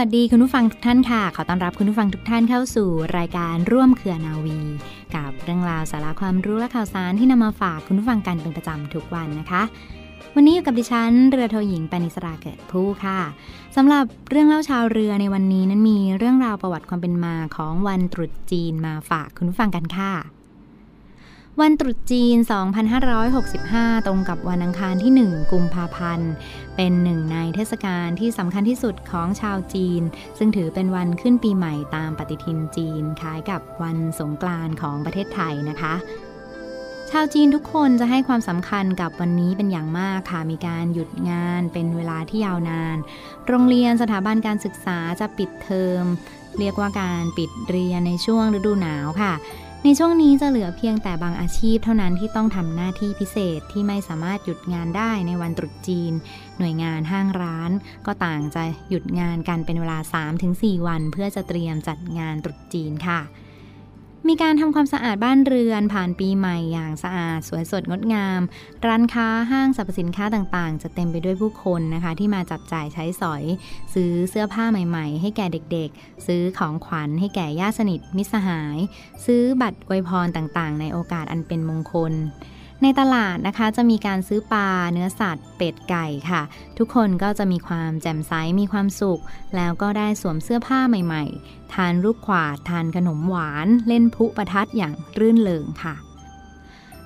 วัสดีคุณผู้ฟังทุกท่านค่ะ ขอต้อนรับคุณผู้ฟังทุกท่านเข้าสู่รายการร่วมเครือนาวี กับเรื่องราวสาระความรู้และข่าวสารที่นำมาฝากคุณผู้ฟังกันเป็นประจำทุกวันนะคะ วันนี้อยู่กับดิฉันเรือโทหญิงปานิสราเกิดผู้ค่ะสำหรับเรื่องเล่าชาวเรือในวันนี้นั้นมีเรื่องราวประวัติความเป็นมาของวันตรุษจีนมาฝากคุณผู้ฟังกันค่ะ วันตรุษจีน 2565 ตรงกับวันอังคารที่ 1 กุมภาพันธ์ เป็นหนึ่งในเทศกาลที่สำคัญที่สุดของชาวจีน ซึ่งถือเป็นวันขึ้นปีใหม่ตามปฏิทินจีน คล้ายกับวันสงกรานต์ของประเทศไทยนะคะชาวจีนทุกคนจะให้ความสำคัญกับวันนี้เป็นอย่างมากค่ะ มีการหยุดงานเป็นเวลาที่ยาวนาน โรงเรียนสถาบันการศึกษาจะปิดเทอม เรียกว่าการปิดเรียนในช่วงฤดูหนาวค่ะ ในช่วงนี้จะเหลือเพียงแต่บางอาชีพเท่านั้นที่ต้องทำหน้าที่พิเศษที่ไม่สามารถหยุดงานได้ในวันตรุษจีน หน่วยงานห้างร้าน ก็ต่างจะหยุดงานกันเป็นเวลา 3-4 วัน เพื่อจะเตรียมจัดงานตรุษจีนค่ะ มีการทำความสะอาดบ้านเรือนผ่านปีใหม่อย่างสะอาด สวยสดงดงาม ร้านค้าห้างสรรพสินค้าต่างๆ จะเต็มไปด้วยผู้คนนะคะ ที่มาจับจ่ายใช้สอย ซื้อเสื้อผ้าใหม่ๆ ให้แก่เด็กๆ ซื้อของขวัญให้แก่ญาติสนิทมิตรสหาย ซื้อบัตรอวยพรต่างๆ ในโอกาสอันเป็นมงคล ในตลาดนะคะจะมีการซื้อปลาเนื้อสัตว์ เป็ดไก่ค่ะ ทุกคนก็จะมีความแจ่มใสมีความสุข แล้วก็ได้สวมเสื้อผ้าใหม่ ๆ ทานลูกขวาดทานขนมหวาน เล่นพุประทัดอย่างรื่นเริงค่ะ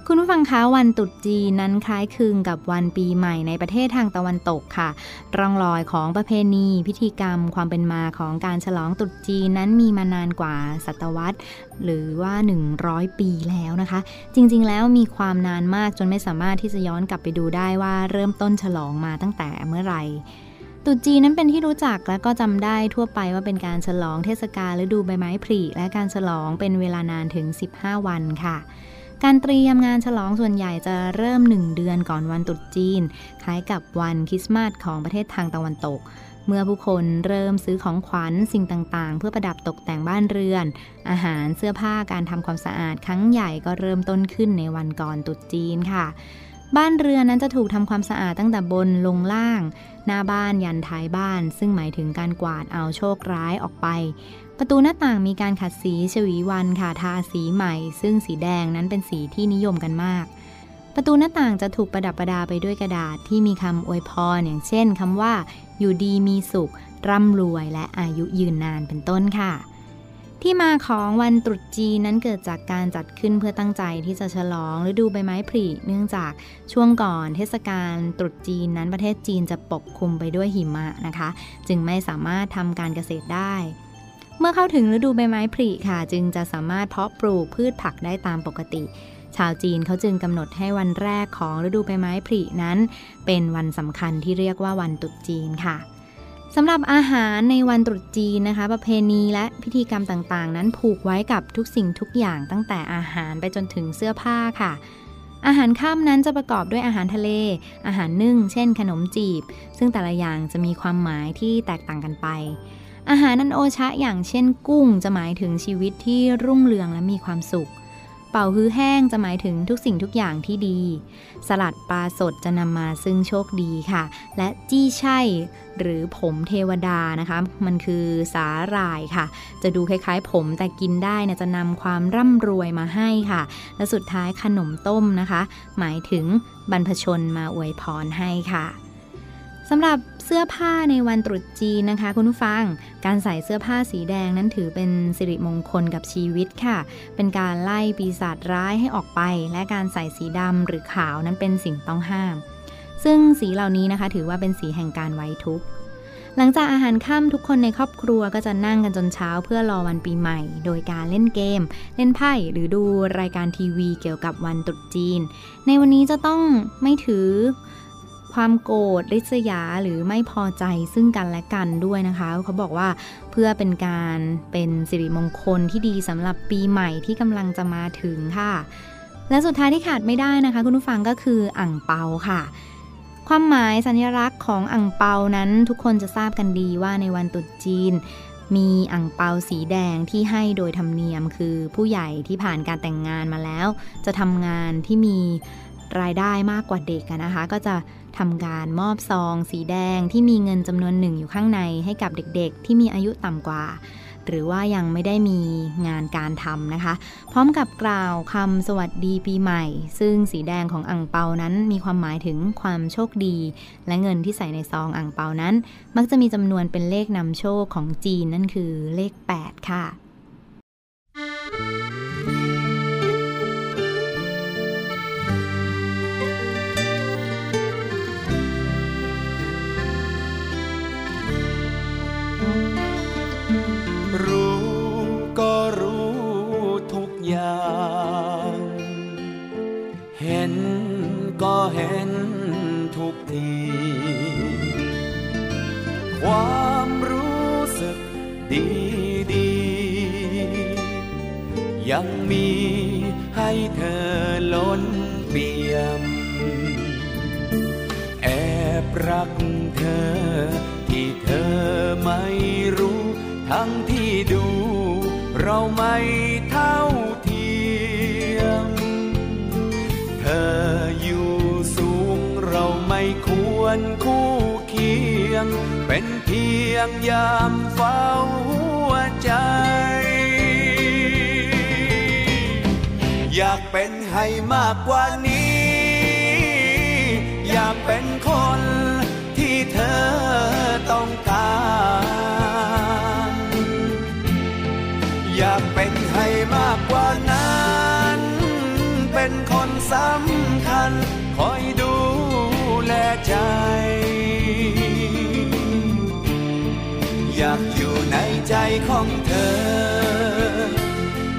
คุณผู้ฟังคะวันตรุษจีนนั้นคล้ายคลึงกับวันปีใหม่ในประเทศทางตะวันตกค่ะ ร่องรอยของประเพณี พิธีกรรมความเป็นมาของการฉลองตรุษจีนนั้นมีมานานกว่าศตวรรษ หรือว่า 100 ปีแล้วนะคะ จริงๆ แล้วมีความนานมากจนไม่สามารถที่จะย้อนกลับไปดูได้ว่าเริ่มต้นฉลองมาตั้งแต่เมื่อไหร่ตรุษจีนนั้นเป็นที่รู้จักและก็จำได้ทั่วไปว่าเป็นการฉลองเทศกาลฤดูใบไม้ผลิและการฉลองเป็นเวลานานถึง 15 วันค่ะ การเตรียมงานฉลองส่วนใหญ่จะเริ่ม 1 เดือนก่อนวันตรุษจีน คล้ายกับวันคริสต์มาสของประเทศทางตะวันตก เมื่อผู้คนเริ่มซื้อของขวัญสิ่งต่างๆ เพื่อประดับตกแต่งบ้านเรือน อาหารเสื้อผ้าการทำความสะอาดครั้งใหญ่ก็เริ่มต้นขึ้นในวันก่อนตรุษจีนค่ะบ้านเรือนนั้นจะถูกทำความสะอาดตั้งแต่บนลงล่าง หน้าบ้านยันท้ายบ้าน ซึ่งหมายถึงการกวาดเอาโชคร้ายออกไป ประตูหน้าต่างมีการขัดสีฉวีวันค่ะทาสีใหม่ ซึ่งสีแดงนั้นเป็นสีที่นิยมกันมาก ประตูหน้าต่างจะถูกประดับประดาไปด้วยกระดาษที่มีคำอวยพรอย่างเช่นคำว่า อยู่ดีมีสุข ร่ำรวยและอายุยืนนานเป็นต้นค่ะ ที่มาของวันตรุษจีนนั้นเกิดจากการจัดขึ้นเพื่อตั้งใจที่จะฉลองฤดูใบไม้ผลิเนื่องจากช่วงก่อนเทศกาลตรุษจีนนั้นประเทศจีนจะปกคลุมไปด้วยหิมะนะคะ จึงไม่สามารถทำการเกษตรได้ เมื่อเข้าถึงฤดูใบไม้ผลิค่ะ จึงจะสามารถเพาะปลูกพืชผักได้ตามปกติ ชาวจีนเขาจึงกำหนดให้วันแรกของฤดูใบไม้ผลินั้น เป็นวันสำคัญที่เรียกว่าวันตรุษจีนค่ะสำหรับอาหารในวันตรุษจีนนะคะ ประเพณีและพิธีกรรมต่างๆ นั้นผูกไว้กับทุกสิ่งทุกอย่างตั้งแต่อาหารไปจนถึงเสื้อผ้าค่ะ อาหารค่ำนั้นจะประกอบด้วยอาหารทะเล อาหารนึ่ง เช่น ขนมจีบ ซึ่งแต่ละอย่างจะมีความหมายที่แตกต่างกันไป อาหารนันโอชะอย่างเช่นกุ้งจะหมายถึงชีวิตที่รุ่งเรืองและมีความสุข เป่าฮื้อแห้งจะหมายถึงทุกสิ่งทุกอย่างที่ดี สลัดปลาสดจะนำมาซึ่งโชคดีค่ะ และจี้ใช่หรือผมเทวดานะคะ มันคือสาหร่ายค่ะ จะดูคล้ายๆ ผมแต่กินได้นะจะนำความร่ำรวยมาให้ค่ะ และสุดท้ายขนมต้มนะคะ หมายถึงบรรพชนมาอวยพรให้ค่ะสำหรับ เสื้อผ้าในวันตรุษจีนนะคะ คุณผู้ฟัง การใส่เสื้อผ้าสีแดงนั้นถือเป็นสิริมงคลกับชีวิตค่ะ เป็นการไล่ปีศาจร้ายให้ออกไป และการใส่สีดำหรือขาวนั้นเป็นสิ่งต้องห้าม ซึ่งสีเหล่านี้นะคะ ถือว่าเป็นสีแห่งการไว้ทุกข์หลังจากอาหารค่ำทุกคนในครอบครัวก็จะนั่งกันจนเช้าเพื่อรอวันปีใหม่ โดยการเล่นเกม เล่นไพ่หรือดูรายการทีวีเกี่ยวกับวันตรุษจีน ในวันนี้จะต้องไม่ถือ ความโกรธริษยาหรือไม่พอใจซึ่งกันและกันด้วยนะคะ เขาบอกว่าเพื่อเป็นการเป็นสิริมงคลที่ดีสำหรับปีใหม่ที่กำลังจะมาถึงค่ะ และสุดท้ายที่ขาดไม่ได้นะคะ คุณผู้ฟังก็คืออ่างเปาค่ะความหมายสัญลักษณ์ของอ่างเปานั้นทุกคนจะทราบกันดีว่าในวันตรุษจีน มีอ่างเปาสีแดงที่ให้โดยธรรมเนียมคือผู้ใหญ่ที่ผ่านการแต่งงานมาแล้ว จะทำงานที่มีรายได้มากกว่าเด็กนะคะ ก็จะ ทำการมอบซองสีแดงที่มีเงินจำนวนหนึ่งอยู่ข้างในให้กับเด็กๆ ที่มีอายุต่ำกว่า หรือว่ายังไม่ได้มีงานการทำนะคะ พร้อมกับกล่าวคำสวัสดีปีใหม่ ซึ่งสีแดงของอ่างเปานั้นมีความหมายถึงความโชคดี และเงินที่ใส่ในซองอ่างเปานั้น มักจะมีจำนวนเป็นเลขนำโชคของจีนนั่นคือเลข 8 ค่ะ เห็นทุกที ความรู้สึกดีดี ยังมีให้เธอล้นเปี่ยม แอบรักเธอ ที่เธอไม่รู้ ทั้งที่ดูเราไม่เท่า คียง เป็นเพียงยามเฝ้าหัวใจ อยากเป็นให้มากกว่านี้ อยากเป็นคนที่เธอ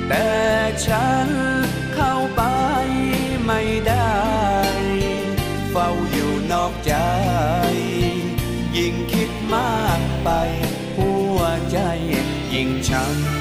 แต่ฉันเข้าไปไม่ได้ เฝ้าอยู่นอกใจ ยิ่งคิดมากไป หัวใจยิ่งช้ำ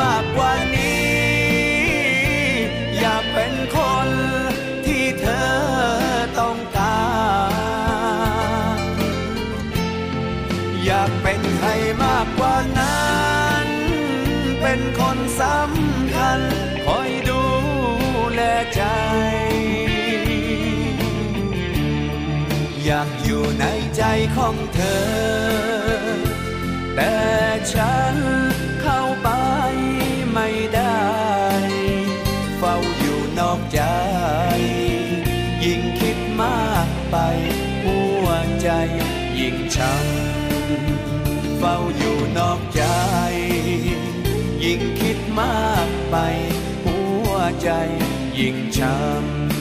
มากกว่านี้ อยากเป็นคนที่เธอต้องการอยากเป็นให้มากกว่านั้น เป็นคนสำคัญ คอยดูแลใจ อยากอยู่ในใจของเธอ แต่ฉัน ไป หัวใจยิงคิดมากไปใจยิ่งช้ำเฝ้าอยู่นอกใจ ยิ่งคิดมากไป หัวใจยิ่งช้ำ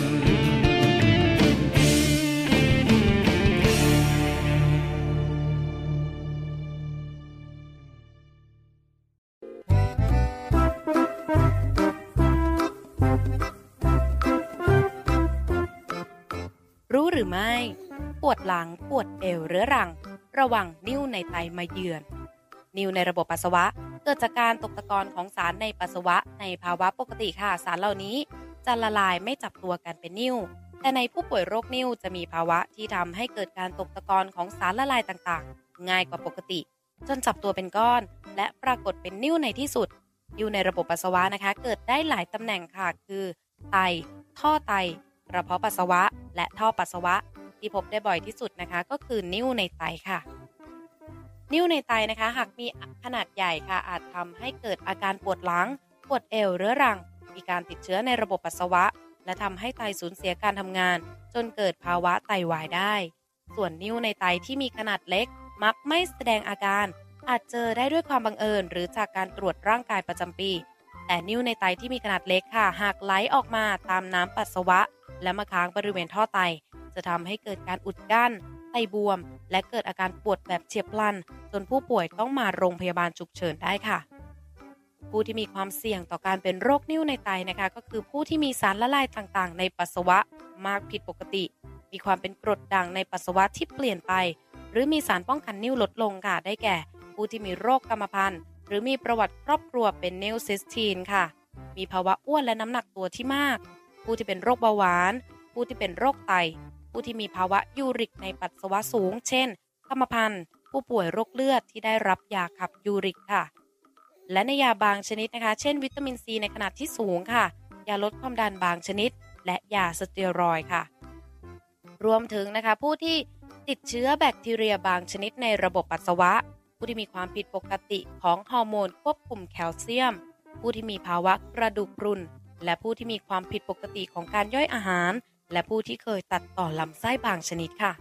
รือไม่ ปวดหลังปวดเอวเรื้อรัง ระวังนิ่วในไตมาเยือน นิ่วในระบบปัสสาวะเกิดจากการตกตะกอนของสารในปัสสาวะในภาวะปกติค่ะ สารเหล่านี้จะละลายไม่จับตัวกันเป็นนิ่ว แต่ในผู้ป่วยโรคนิ่วจะมีภาวะที่ทำให้เกิดการตกตะกอนของสารละลายต่างๆ ง่ายกว่าปกติ จนจับตัวเป็นก้อน และปรากฏเป็นนิ่วในที่สุดนิ่วในระบบปัสสาวะนะคะ เกิดได้หลายตำแหน่งค่ะ คือ ไต ท่อไต กระเพาะปัสสาวะ และท่อปัสสาวะ ที่พบได้บ่อยที่สุดนะคะ ก็คือนิ่วในไตค่ะ นิ่วในไตนะคะ หากมีขนาดใหญ่ค่ะ อาจทำให้เกิดอาการปวดหลัง ปวดเอวเรื้อรัง มีการติดเชื้อในระบบปัสสาวะ และทำให้ไตสูญเสียการทำงาน จนเกิดภาวะไตวายได้ ส่วนนิ่วในไตที่มีขนาดเล็ก มักไม่แสดงอาการอาจเจอได้ด้วยความบังเอิญ หรือจากการตรวจร่างกายประจำปี แต่นิ่วในไตที่มีขนาดเล็กค่ะ หากไหลออกมาตามน้ำปัสสาวะ และมาค้างบริเวณท่อไต จะทำให้เกิดการอุดกั้น ไตบวม และเกิดอาการปวดแบบเฉียบพลัน จนผู้ป่วยต้องมาโรงพยาบาลฉุกเฉินได้ค่ะ ผู้ที่มีความเสี่ยงต่อการเป็นโรคนิ่วในไตนะคะ ก็คือผู้ที่มีสารละลายต่างๆ ในปัสสาวะมากผิดปกติ มีความเป็นกรดด่างในปัสสาวะที่เปลี่ยนไป หรือมีสารป้องกันนิ่วลดลงค่ะได้แก่ ผู้ที่มีโรคกรรมพันธุ์หรือมีประวัติครอบครัวเป็นนิ่วซิสทีนค่ะ มีภาวะอ้วนและน้ำหนักตัวที่มาก ผู้ที่เป็นโรคเบาหวาน ผู้ที่เป็นโรคไต ผู้ที่มีภาวะยูริกในปัสสาวะสูง เช่นกรรมพันธุ์ผู้ป่วยโรคเลือดที่ได้รับยาขับยูริกค่ะ และในยาบางชนิดนะคะ เช่น วิตามินซีในขนาดที่สูงค่ะ ยาลดความดันบางชนิด และยาสเตียรอยค่ะ รวมถึงนะคะผู้ที่ติดเชื้อแบคทีเรียบางชนิดในระบบปัสสาวะ ผู้ที่มีความผิดปกติของฮอร์โมนควบคุมแคลเซียม ผู้ที่มีภาวะกระดูกพรุน และผู้ที่มีความผิดปกติของการย่อยอาหาร และผู้ที่เคยตัดต่อลำไส้บางชนิดค่ะ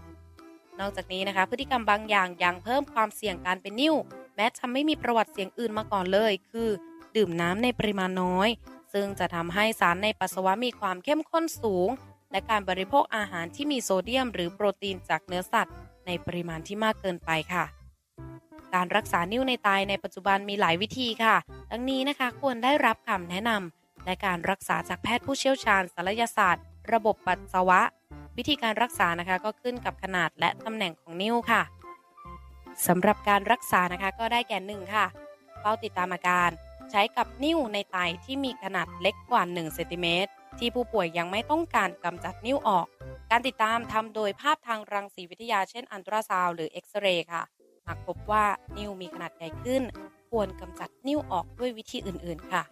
นอกจากนี้นะคะ พฤติกรรมบางอย่างยังเพิ่มความเสี่ยงการเป็นนิ่ว แม้จะไม่มีประวัติเสี่ยงอื่นมาก่อนเลย คือ ดื่มน้ำในปริมาณน้อย ซึ่งจะทำให้สารในปัสสาวะมีความเข้มข้นสูง และการบริโภคอาหารที่มีโซเดียม หรือโปรตีนจากเนื้อสัตว์ ในปริมาณที่มากเกินไปค่ะการรักษานิ่วในไตในปัจจุบันมีหลายวิธีค่ะ ดังนี้นะคะควรได้รับคำแนะนำ และการรักษาจากแพทย์ผู้เชี่ยวชาญศัลยศาสตร์ ระบบปัสสาวะ วิธีการรักษานะคะก็ขึ้นกับขนาดและตำแหน่งของนิ้วค่ะสำหรับการรักษานะคะก็ได้แก่หนึ่งค่ะเฝ้าติดตามอาการ ใช้กับนิ้วในไตที่มีขนาดเล็กกว่า1เซนติเมตรที่ผู้ป่วยยังไม่ต้องการกำจัดนิ้วออก การติดตามทำโดยภาพทางรังสีวิทยาเช่นอันตราซาวหรือเอ็กซเรย์ค่ะ หากพบว่านิ้วมีขนาดใหญ่ขึ้น ควรกำจัดนิ้วออกด้วยวิธีอื่นๆค่ะ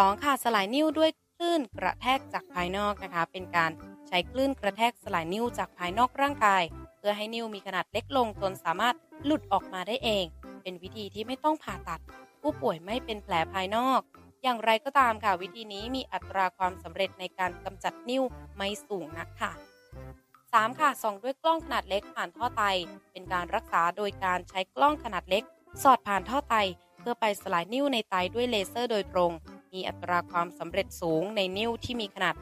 2. ค่ะสลายนิ้วด้วยคลื่นกระแทกจากภายนอกนะคะ เป็นการใช้คลื่นกระแทกสลายนิ้วจากภายนอกร่างกาย เพื่อให้นิ้วมีขนาดเล็กลงจนสามารถหลุดออกมาได้เอง เป็นวิธีที่ไม่ต้องผ่าตัด ผู้ป่วยไม่เป็นแผลภายนอก อย่างไรก็ตามค่ะวิธีนี้มีอัตราความสำเร็จในการกำจัดนิ้วไม่สูงนักค่ะ 3. ค่ะส่องด้วยกล้องขนาดเล็กผ่านท่อไต เป็นการรักษาโดยการใช้กล้องขนาดเล็ก สอดผ่านท่อไต เพื่อไปสลายนิ้วในไตด้วยเลเซอร์โดยตรง มีอัตราความสำเร็จสูงในนิ้วที่มีขนาด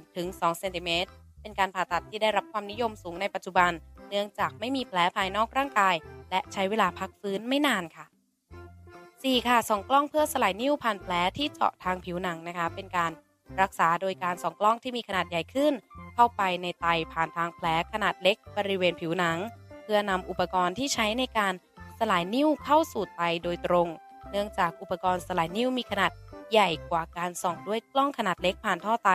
1-2 เซนติเมตร เป็นการผ่าตัดที่ได้รับความนิยมสูงในปัจจุบัน เนื่องจากไม่มีแผลภายนอกร่างกาย และใช้เวลาพักฟื้นไม่นานค่ะ 4. ค่ะส่องกล้องเพื่อสลายนิ้วผ่านแผลที่เจาะทางผิวหนังนะคะ เป็นการรักษาโดยการส่องกล้องที่มีขนาดใหญ่ขึ้น เข้าไปในไตผ่านทางแผลขนาดเล็กบริเวณผิวหนัง เพื่อนำอุปกรณ์ที่ใช้ในการสลายนิ้วเข้าสู่ไตโดยตรง เนื่องจากอุปกรณ์สลายนิ้วมีขนาด ใหญ่กว่าการส่องด้วยกล้องขนาดเล็กผ่านท่อไต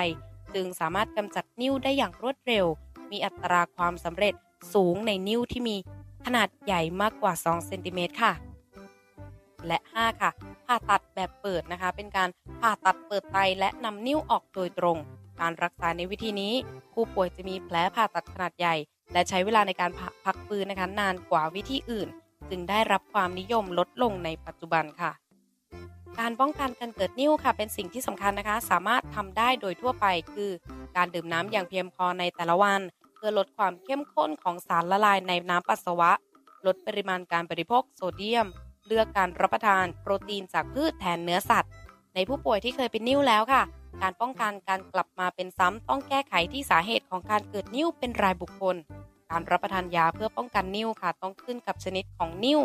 จึงสามารถกำจัดนิ้วได้อย่างรวดเร็ว มีอัตราความสำเร็จสูงในนิ้วที่มีขนาดใหญ่มากกว่า 2 เซนติเมตรค่ะ และ 5 ค่ะ ผ่าตัดแบบเปิดนะคะ เป็นการผ่าตัดเปิดไตและนำนิ้วออกโดยตรง การรักษาในวิธีนี้ ผู้ป่วยจะมีแผลผ่าตัดขนาดใหญ่ และใช้เวลาในการพักฟื้นนะคะนานกว่าวิธีอื่น จึงได้รับความนิยมลดลงในปัจจุบันค่ะ การป้องกันการเกิดนิ่วค่ะ เป็นสิ่งที่สำคัญนะคะ สามารถทำได้โดยทั่วไปคือ การดื่มน้ำอย่างเพียงพอในแต่ละวัน เพื่อลดความเข้มข้นของสารละลายในน้ำปัสสาวะ ลดปริมาณการบริโภคโซเดียม เลือกการรับประทานโปรตีนจากพืชแทนเนื้อสัตว์ ในผู้ป่วยที่เคยเป็นนิ่วแล้วค่ะ การป้องกันการกลับมาเป็นซ้ำต้องแก้ไขที่สาเหตุของการเกิดนิ่วเป็นรายบุคคล การรับประทานยาเพื่อป้องกันนิ่วค่ะ ต้องขึ้นกับชนิดของนิ่ว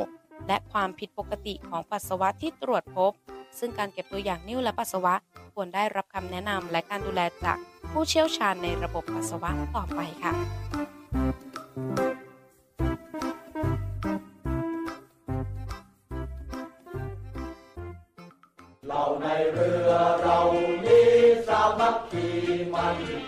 และความผิดปกติของปัสสาวะที่ตรวจพบ ซึ่งการเก็บตัวอย่างนิ่วและปัสสาวะ ควรได้รับคำแนะนำและการดูแลจากผู้เชี่ยวชาญในระบบปัสสาวะต่อไปค่ะ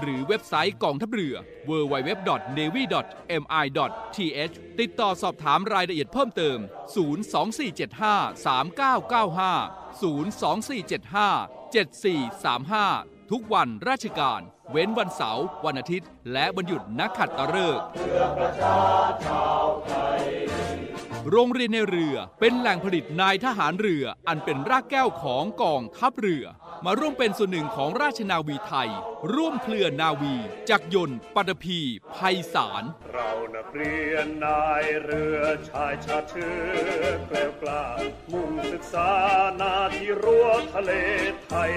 หรือเว็บไซต์กองทัพเรือ www.navy.mi.th ติดต่อสอบถามรายละเอียดเพิ่มเติม 024753995 024757435 ทุกวันราชการ เว้นวันเสาร์วันอาทิตย์ และวันหยุดนักขัดตฤกษ์ โรงเรียนในเรือเป็นแหล่งผลิตนายทหารเรืออันเป็นรากแก้วของกองทัพเรือ มาร่วมเป็นส่วนหนึ่งของราชนาวีไทย ร่วมเคลื่อนนาวี จักรยนต์ปัตภีภัยสาร เรานักเรียนนายเรือชายชาเชื้อเกล้ากล้ามุ่งศึกษานาที่รั้วทะเลไทย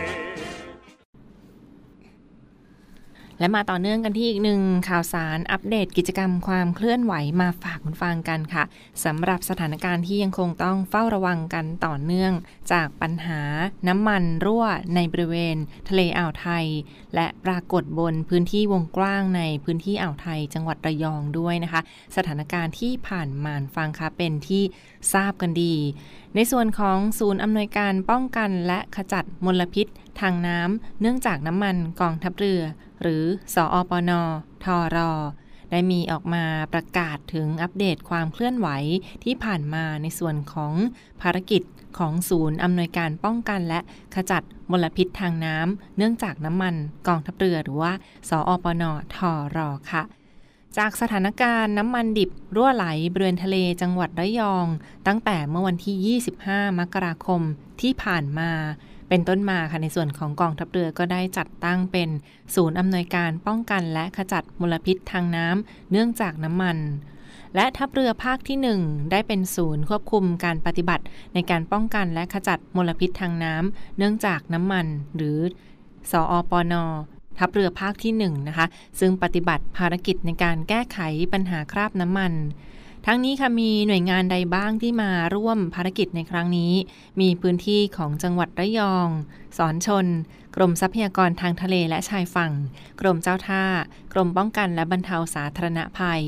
และมาต่อเนื่องกันที่อีกหนึ่งข่าวสารอัปเดตกิจกรรมความเคลื่อนไหวมาฝากคุณฟังกันค่ะสำหรับสถานการณ์ที่ยังคงต้องเฝ้าระวังกันต่อเนื่อง จากปัญหาน้ำมันรั่วในบริเวณ ทะเลอ่าวไทย และปรากฏบนพื้นที่วงกว้างในพื้นที่อ่าวไทย จังหวัดระยองด้วยนะคะ สถานการณ์ที่ผ่านมานฟังค่ะเป็นที่ทราบกันดี ในส่วนของศูนย์อำนวยการป้องกันและขจัดมลพิษ ทางน้ำเนื่องจากน้ำมันกองทัพเรือ หรือสออปนทอรอได้มีออกมาประกาศถึงอัปเดตความเคลื่อนไหวที่ผ่านมาในส่วนของภารกิจของศูนย์อำนวยการป้องกันและขจัดมลพิษทางน้ำเนื่องจากน้ำมันกองทัพเรือหรือว่า สออปนทอรอค่ะ จากสถานการณ์น้ำมันดิบรั่วไหลบริเวณทะเลจังหวัดระยอง ตั้งแต่เมื่อวันที่ 25 มกราคมที่ผ่านมา เป็นต้นมาค่ะในส่วนของกองทัพเรือก็ได้จัดตั้งเป็นศูนย์อำนวยการป้องกันและขจัดมลพิษทางน้ำเนื่องจากน้ำมัน และทัพเรือภาคที่ 1 ได้เป็นศูนย์ควบคุมการปฏิบัติ ในการป้องกันและขจัดมลพิษทางน้ำเนื่องจากน้ำมัน หรือ สออปนทัพเรือภาคที่1นะคะซึ่งปฏิบัติภารกิจในการแก้ไขปัญหาคราบน้ำมัน ทั้งนี้ค่ะมีหน่วยงานใดบ้างที่มาร่วมภารกิจในครั้งนี้ มีพื้นที่ของจังหวัดระยอง สอนชน กรมทรัพยากรทางทะเลและชายฝั่ง กรมเจ้าท่า กรมป้องกันและบรรเทาสาธารณภัย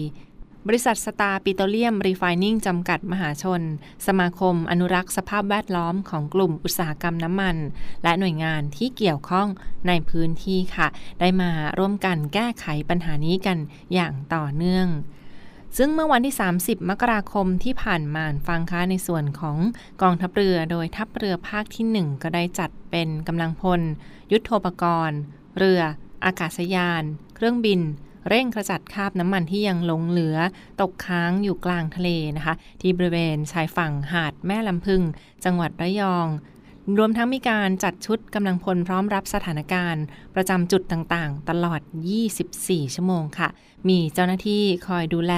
บริษัทสตาร์ปิโตรเลียมรีไฟนิ่งจำกัดมหาชน สมาคมอนุรักษ์สภาพแวดล้อมของกลุ่มอุตสาหกรรมน้ำมัน และหน่วยงานที่เกี่ยวข้องในพื้นที่ค่ะ ได้มาร่วมกันแก้ไขปัญหานี้กันอย่างต่อเนื่อง ซึ่งเมื่อวันที่ 30 มกราคมที่ผ่านมาฟังค้าในส่วนของกองทัพเรือโดยทัพเรือภาคที่ 1 ก็ได้จัดเป็นกำลังพล ยุทโธปกรณ์ เรือ อากาศยาน เครื่องบิน เร่งขจัดคราบน้ำมันที่ยังหลงเหลือ ตกค้างอยู่กลางทะเลนะคะ ที่บริเวณชายฝั่งหาดแม่ลำพึง จังหวัดระยอง รวมทั้งมีการจัดชุดกำลังพลพร้อมรับสถานการณ์ ประจำจุดต่างๆ ตลอด 24 ชั่วโมงค่ะ มีเจ้าหน้าที่คอยดูแล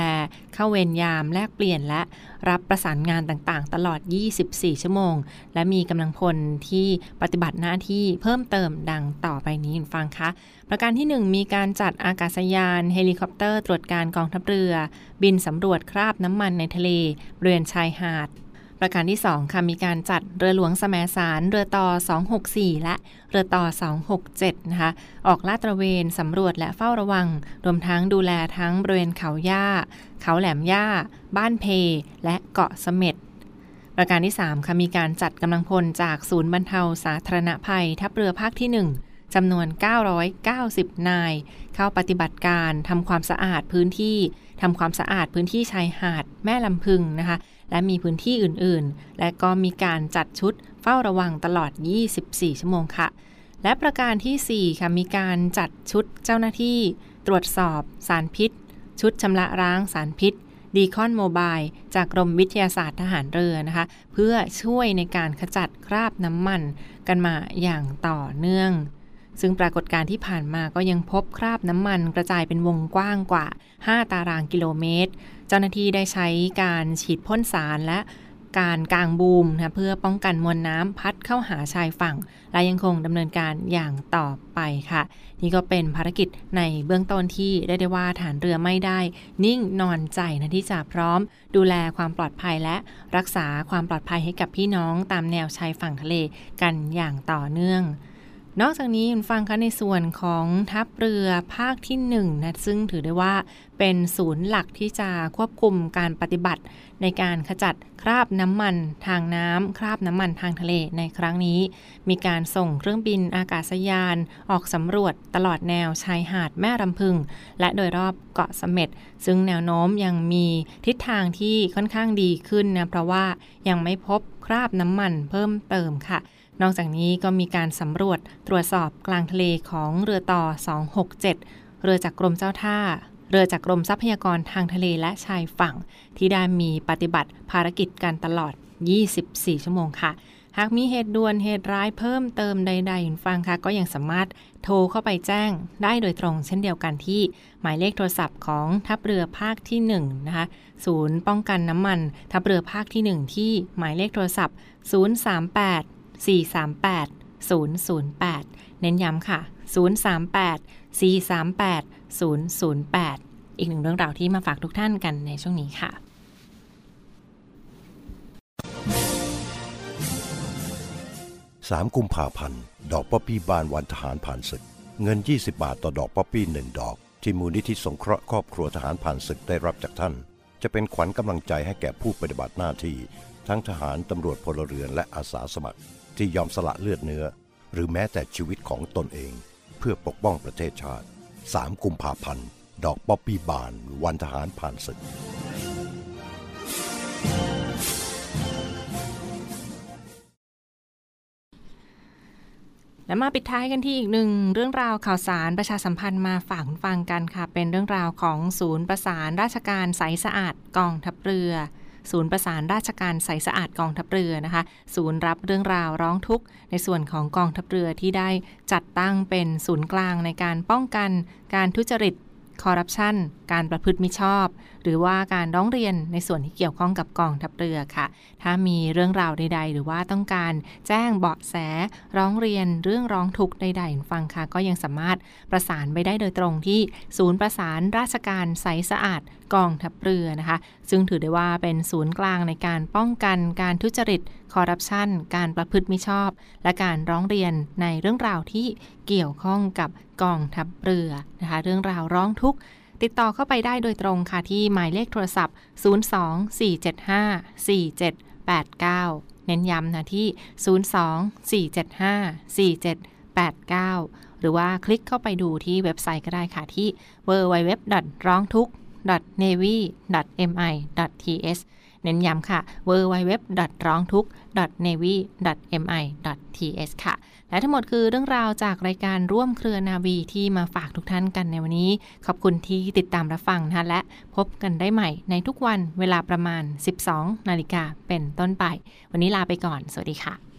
เข้าเวรยามแลกเปลี่ยนและรับประสานงานต่างๆ ตลอด 24 ชั่วโมง และมีกำลังพลที่ปฏิบัติหน้าที่เพิ่มเติมดังต่อไปนี้นะคะประการที่ 1 มีการจัดอากาศยาน เฮลิคอปเตอร์ตรวจการกองทัพเรือ บินสำรวจคราบน้ำมันในทะเลบริเวณชายหาด ประการที่ 2 ค่ะ มีการจัดเรือหลวงสมสาร เรือต่อ 264 และเรือต่อ 267 นะคะ ออกลาดตระเวนสำรวจและเฝ้าระวัง รวมทั้งดูแลทั้งบริเวณเขาย่า เขาแหลมย่า บ้านเพ และเกาะเสม็ดประการที่ 3 ค่ะ มีการจัดกำลังพลจากศูนย์บรรเทาสาธารณภัย ทัพเรือภาคที่ 1จำนวน 990 นาย เข้าปฏิบัติการทำความสะอาดพื้นที่ทำความสะอาดพื้นที่ชายหาดแม่ลำพึงนะคะ และมีพื้นที่อื่นๆ และก็มีการจัดชุดเฝ้าระวังตลอด 24 ชั่วโมงค่ะ และประการที่ 4 ค่ะ มีการจัดชุดเจ้าหน้าที่ ตรวจสอบสารพิษ ชุดชำระล้างสารพิษดีคอนโมบายจากกรมวิทยาศาสตร์ทหารเรือนะคะ เพื่อช่วยในการขจัดคราบน้ำมันกันมาอย่างต่อเนื่อง ซึ่งปรากฏการณ์ที่ผ่านมาก็ยังพบคราบน้ำมันกระจายเป็นวงกว้างกว่า 5 ตารางกิโลเมตรเจ้าหน้าที่ได้ใช้การฉีดพ่นสารและการกางบูมนะเพื่อป้องกันมวลน้ำพัดเข้าหาชายฝั่ง และยังคงดำเนินการอย่างต่อไปค่ะ นี่ก็เป็นภารกิจในเบื้องต้นที่ได้ได้ว่าฐานเรือไม่ได้ นิ่งนอนใจนะที่จะพร้อม ดูแลความปลอดภัยและรักษาความปลอดภัยให้กับพี่น้องตามแนวชายฝั่งทะเลกันอย่างต่อเนื่อง นอกจากนี้คุณฟังคะในส่วนของทัพเรือภาคที่1นนะซึ่งถือได้ว่าเป็นศูนย์หลักที่จะควบคุมการปฏิบัติ ในการขจัดคราบน้ำมันทางน้ำคราบน้ำมันทางทะเลในครั้งนี้ มีการส่งเครื่องบินอากาศยาน ออกสำรวจตลอดแนวชายหาดแม่รำพึง และโดยรอบเกาะเสม็ดซึ่งแนวโน้มยังมีทิศทางที่ค่อนข้างดีขึ้นนะเพราะว่ายังไม่พบคราบน้ำมันเพิ่มเติมค่ะ นอกจากนี้ก็มีการสำรวจตรวจสอบกลางทะเลของเรือต่อ 267 เรือจากกรมเจ้าท่า เรือจากกรมทรัพยากรทางทะเลและชายฝั่ง ที่ได้มีปฏิบัติภารกิจกันตลอด 24 ชั่วโมงค่ะ หากมีเหตุด่วนเหตุร้ายเพิ่มเติมใดๆคุณฟังคะก็ยังสามารถโทรเข้าไปแจ้งได้โดยตรงเช่นเดียวกันที่ หมายเลขโทรศัพท์ของทัพเรือภาคที่1นะคะศูนย์ป้องกันน้ำมัน ทัพเรือภาคที่ 1 ที่หมายเลขโทรศัพท์ 038 438 008 เน้นย้ำค่ะ 038 438 008 อีกหนึ่งเรื่องราวที่มาฝากทุกท่านกันในช่วงนี้ค่ะ 3 กุมภาพันธ์ ดอกป๊อปปี้บานวันทหารผ่านศึก เงิน 20 บาทต่อดอกป๊อปปี้หนึ่งดอก ที่มูลนิธิสงเคราะห์ครอบครัวทหารผ่านศึกได้รับจากท่าน จะเป็นขวัญกำลังใจให้แก่ผู้ปฏิบัติหน้าที่ ทั้งทหารตำรวจพลเรือนและอาสาสมัคร ที่ยอมสละเลือดเนื้อ หรือแม้แต่ชีวิตของตนเอง เพื่อปกป้องประเทศชาติ 3 กุมภาพันธ์ ดอกป๊อปปี้บาน วันทหารผ่านศึก และมาปิดท้ายกันที่อีกหนึ่งเรื่องราวข่าวสารประชาสัมพันธ์มาฝากฟังกันค่ะ เป็นเรื่องราวของศูนย์ประสานราชการใสสะอาดกองทัพเรือ ศูนย์ประสานราชการใสสะอาดกองทัพเรือนะคะ ศูนย์รับเรื่องราวร้องทุกข์ในส่วนของกองทัพเรือที่ได้จัดตั้งเป็นศูนย์กลางในการป้องกันการทุจริตคอร์รัปชันการประพฤติมิชอบ หรือว่าการร้องเรียนในส่วนที่เกี่ยวข้องกับกองทัพเรือค่ะ ถ้ามีเรื่องราวใด ๆ หรือว่าต้องการแจ้งเบาะแส ร้องเรียนเรื่องร้องทุกข์ใดๆฟังค่ะ ก็ยังสามารถประสานไปได้โดยตรงที่ศูนย์ประสานราชการใสสะอาดกองทัพเรือนะคะ ซึ่งถือได้ว่าเป็นศูนย์กลางในการป้องกันการทุจริต คอร์รัปชัน การประพฤติมิชอบ และการร้องเรียนในเรื่องราวที่เกี่ยวข้องกับกองทัพเรือนะคะ เรื่องราวร้องทุกข์ติดต่อเข้าไปได้โดยตรงค่ะที่หมายเลขโทรศัพท์ 024754789 เน้นย้ำนะที่ 024754789 หรือว่าคลิกเข้าไปดูที่เว็บไซต์ก็ได้ค่ะที่ www. ร้องทุก navy.mi.th เน้นย้ำค่ะ www. ร้องทุก navy.mi.th ค่ะ และทั้งหมดคือเรื่องราวจากรายการร่วมเครือนาวีที่มาฝากทุกท่านกันในวันนี้ ขอบคุณที่ติดตามรับฟังนะคะและพบกันได้ใหม่ในทุกวันเวลาประมาณ 12 นาฬิกาเป็นต้นไป วันนี้ลาไปก่อน สวัสดีค่ะ